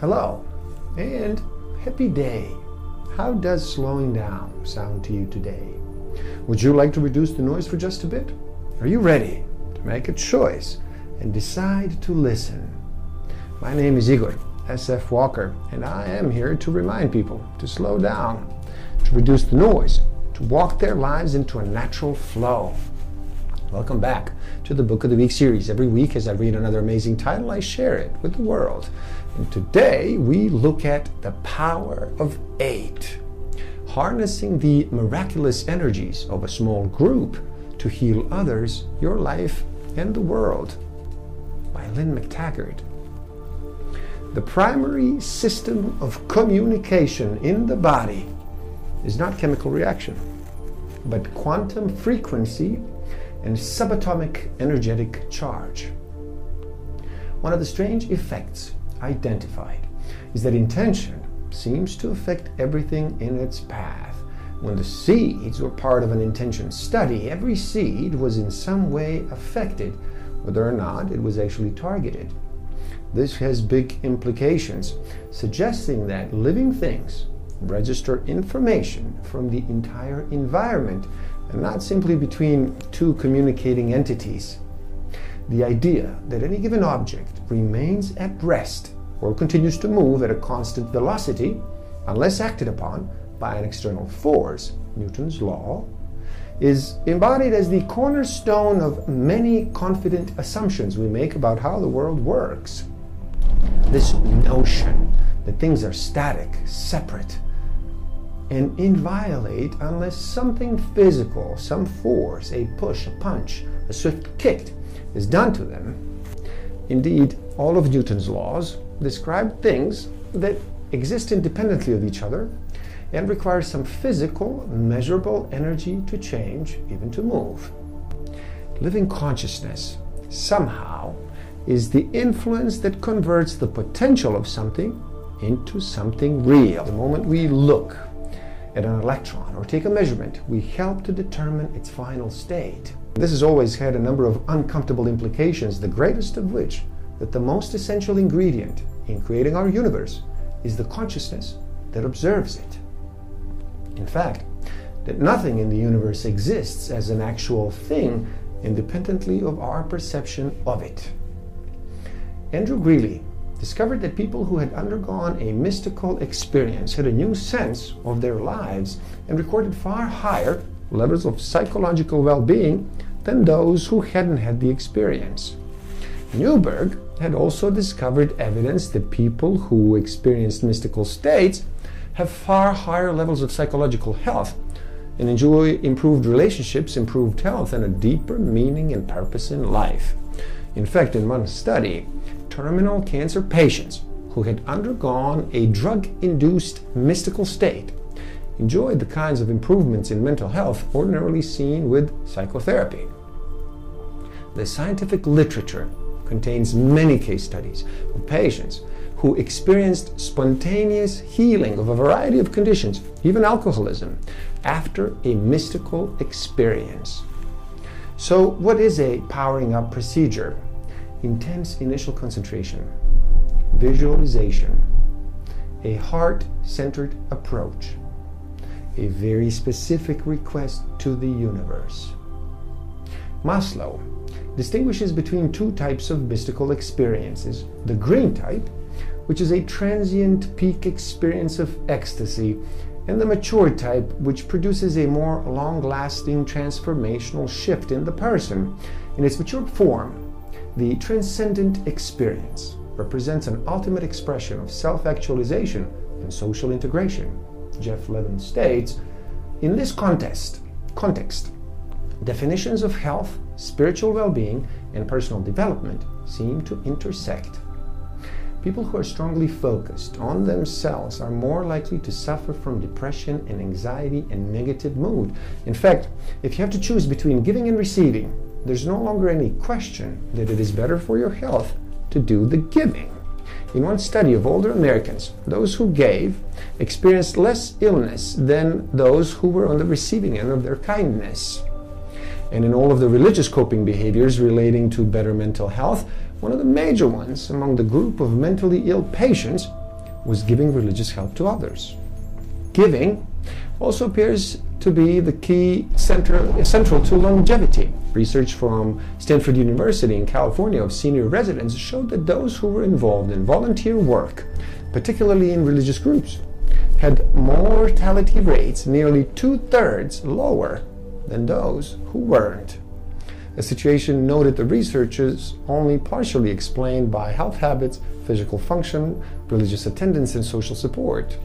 Hello and happy day. How does slowing down sound to you today? Would you like to reduce the noise for just a bit? Are you ready to make a choice and decide to listen? My name is Igor SF Walker, and I am here to remind people to slow down, to reduce the noise, to walk their lives into a natural flow. Welcome back to the Book of the Week series. Every week, as I read another amazing title, I share it with the world. And today, we look at the power of eight, harnessing the miraculous energies of a small group to heal others, your life, and the world. By Lynne McTaggart. The primary system of communication in the body is not chemical reaction, but quantum frequency and subatomic energetic charge. One of the strange effects identified is that intention seems to affect everything in its path. When the seeds were part of an intention study, every seed was in some way affected, whether or not it was actually targeted. This has big implications, suggesting that living things register information from the entire environment and not simply between two communicating entities. The idea that any given object remains at rest or continues to move at a constant velocity unless acted upon by an external force, Newton's law, is embodied as the cornerstone of many confident assumptions we make about how the world works. This notion that things are static, separate, and inviolate unless something physical, some force, a push, a punch, a swift kick is done to them. Indeed, all of Newton's laws describe things that exist independently of each other and require some physical, measurable energy to change, even to move. Living consciousness somehow is the influence that converts the potential of something into something real. The moment we look at an electron or take a measurement, we help to determine its final state. This has always had a number of uncomfortable implications, the greatest of which that the most essential ingredient in creating our universe is the consciousness that observes it. In fact, that nothing in the universe exists as an actual thing independently of our perception of it. Andrew Greeley discovered that people who had undergone a mystical experience had a new sense of their lives and recorded far higher levels of psychological well being than those who hadn't had the experience. Newberg had also discovered evidence that people who experienced mystical states have far higher levels of psychological health and enjoy improved relationships, improved health, and a deeper meaning and purpose in life. In fact, in one study, terminal cancer patients who had undergone a drug induced mystical state enjoyed the kinds of improvements in mental health ordinarily seen with psychotherapy. The scientific literature contains many case studies of patients who experienced spontaneous healing of a variety of conditions, even alcoholism, after a mystical experience. So, what is a powering up procedure? intense initial concentration, visualization, a heart centered approach, a very specific request to the universe. Maslow distinguishes between two types of mystical experiences the green type, which is a transient peak experience of ecstasy, and the mature type, which produces a more long lasting transformational shift in the person. In its mature form, the transcendent experience represents an ultimate expression of self actualization and social integration. Jeff Levin states In this context, context, definitions of health, spiritual well being, and personal development seem to intersect. People who are strongly focused on themselves are more likely to suffer from depression and anxiety and negative mood. In fact, if you have to choose between giving and receiving, there's no longer any question that it is better for your health to do the giving. In one study of older Americans, those who gave experienced less illness than those who were on the receiving end of their kindness. And in all of the religious coping behaviors relating to better mental health, one of the major ones among the group of mentally ill patients was giving religious help to others. Giving also appears to be the key center, central to longevity. Research from Stanford University in California of senior residents showed that those who were involved in volunteer work, particularly in religious groups, had mortality rates nearly two thirds lower than those who weren't. A situation noted the researchers only partially explained by health habits, physical function, religious attendance, and social support.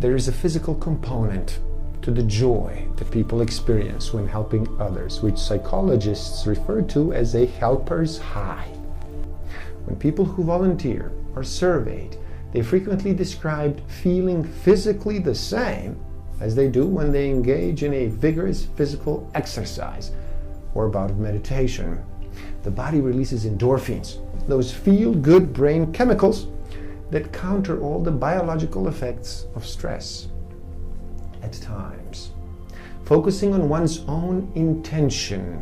There is a physical component to the joy that people experience when helping others, which psychologists refer to as a helper's high. When people who volunteer are surveyed, they frequently described feeling physically the same as they do when they engage in a vigorous physical exercise or a bout of meditation. The body releases endorphins, those feel good brain chemicals that counter all the biological effects of stress at times. Focusing on one's own intention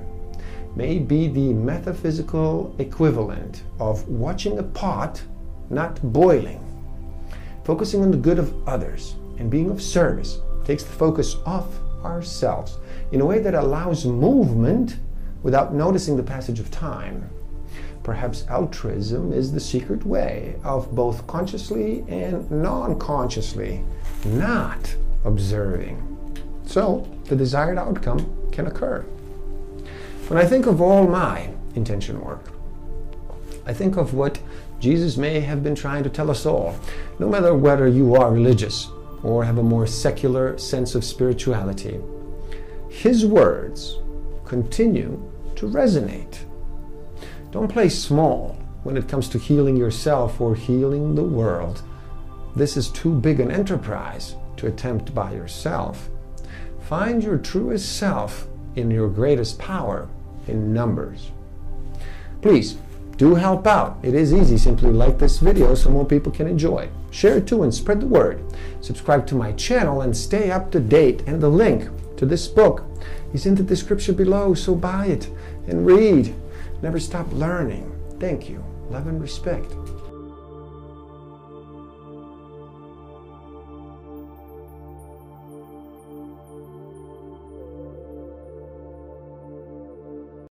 may be the metaphysical equivalent of watching a pot not boiling. Focusing on the good of others and being of service takes the focus off ourselves in a way that allows movement without noticing the passage of time. Perhaps altruism is the secret way of both consciously and non consciously not observing. So the desired outcome can occur. When I think of all my intention work, I think of what Jesus may have been trying to tell us all. No matter whether you are religious or have a more secular sense of spirituality, His words continue to resonate. Don't play small when it comes to healing yourself or healing the world. This is too big an enterprise to attempt by yourself. Find your truest self in your greatest power in numbers. Please do help out. It is easy. Simply like this video so more people can enjoy. Share it too and spread the word. Subscribe to my channel and stay up to date. And the link to this book is in the description below, so buy it and read. Never stop learning. Thank you. Love and respect.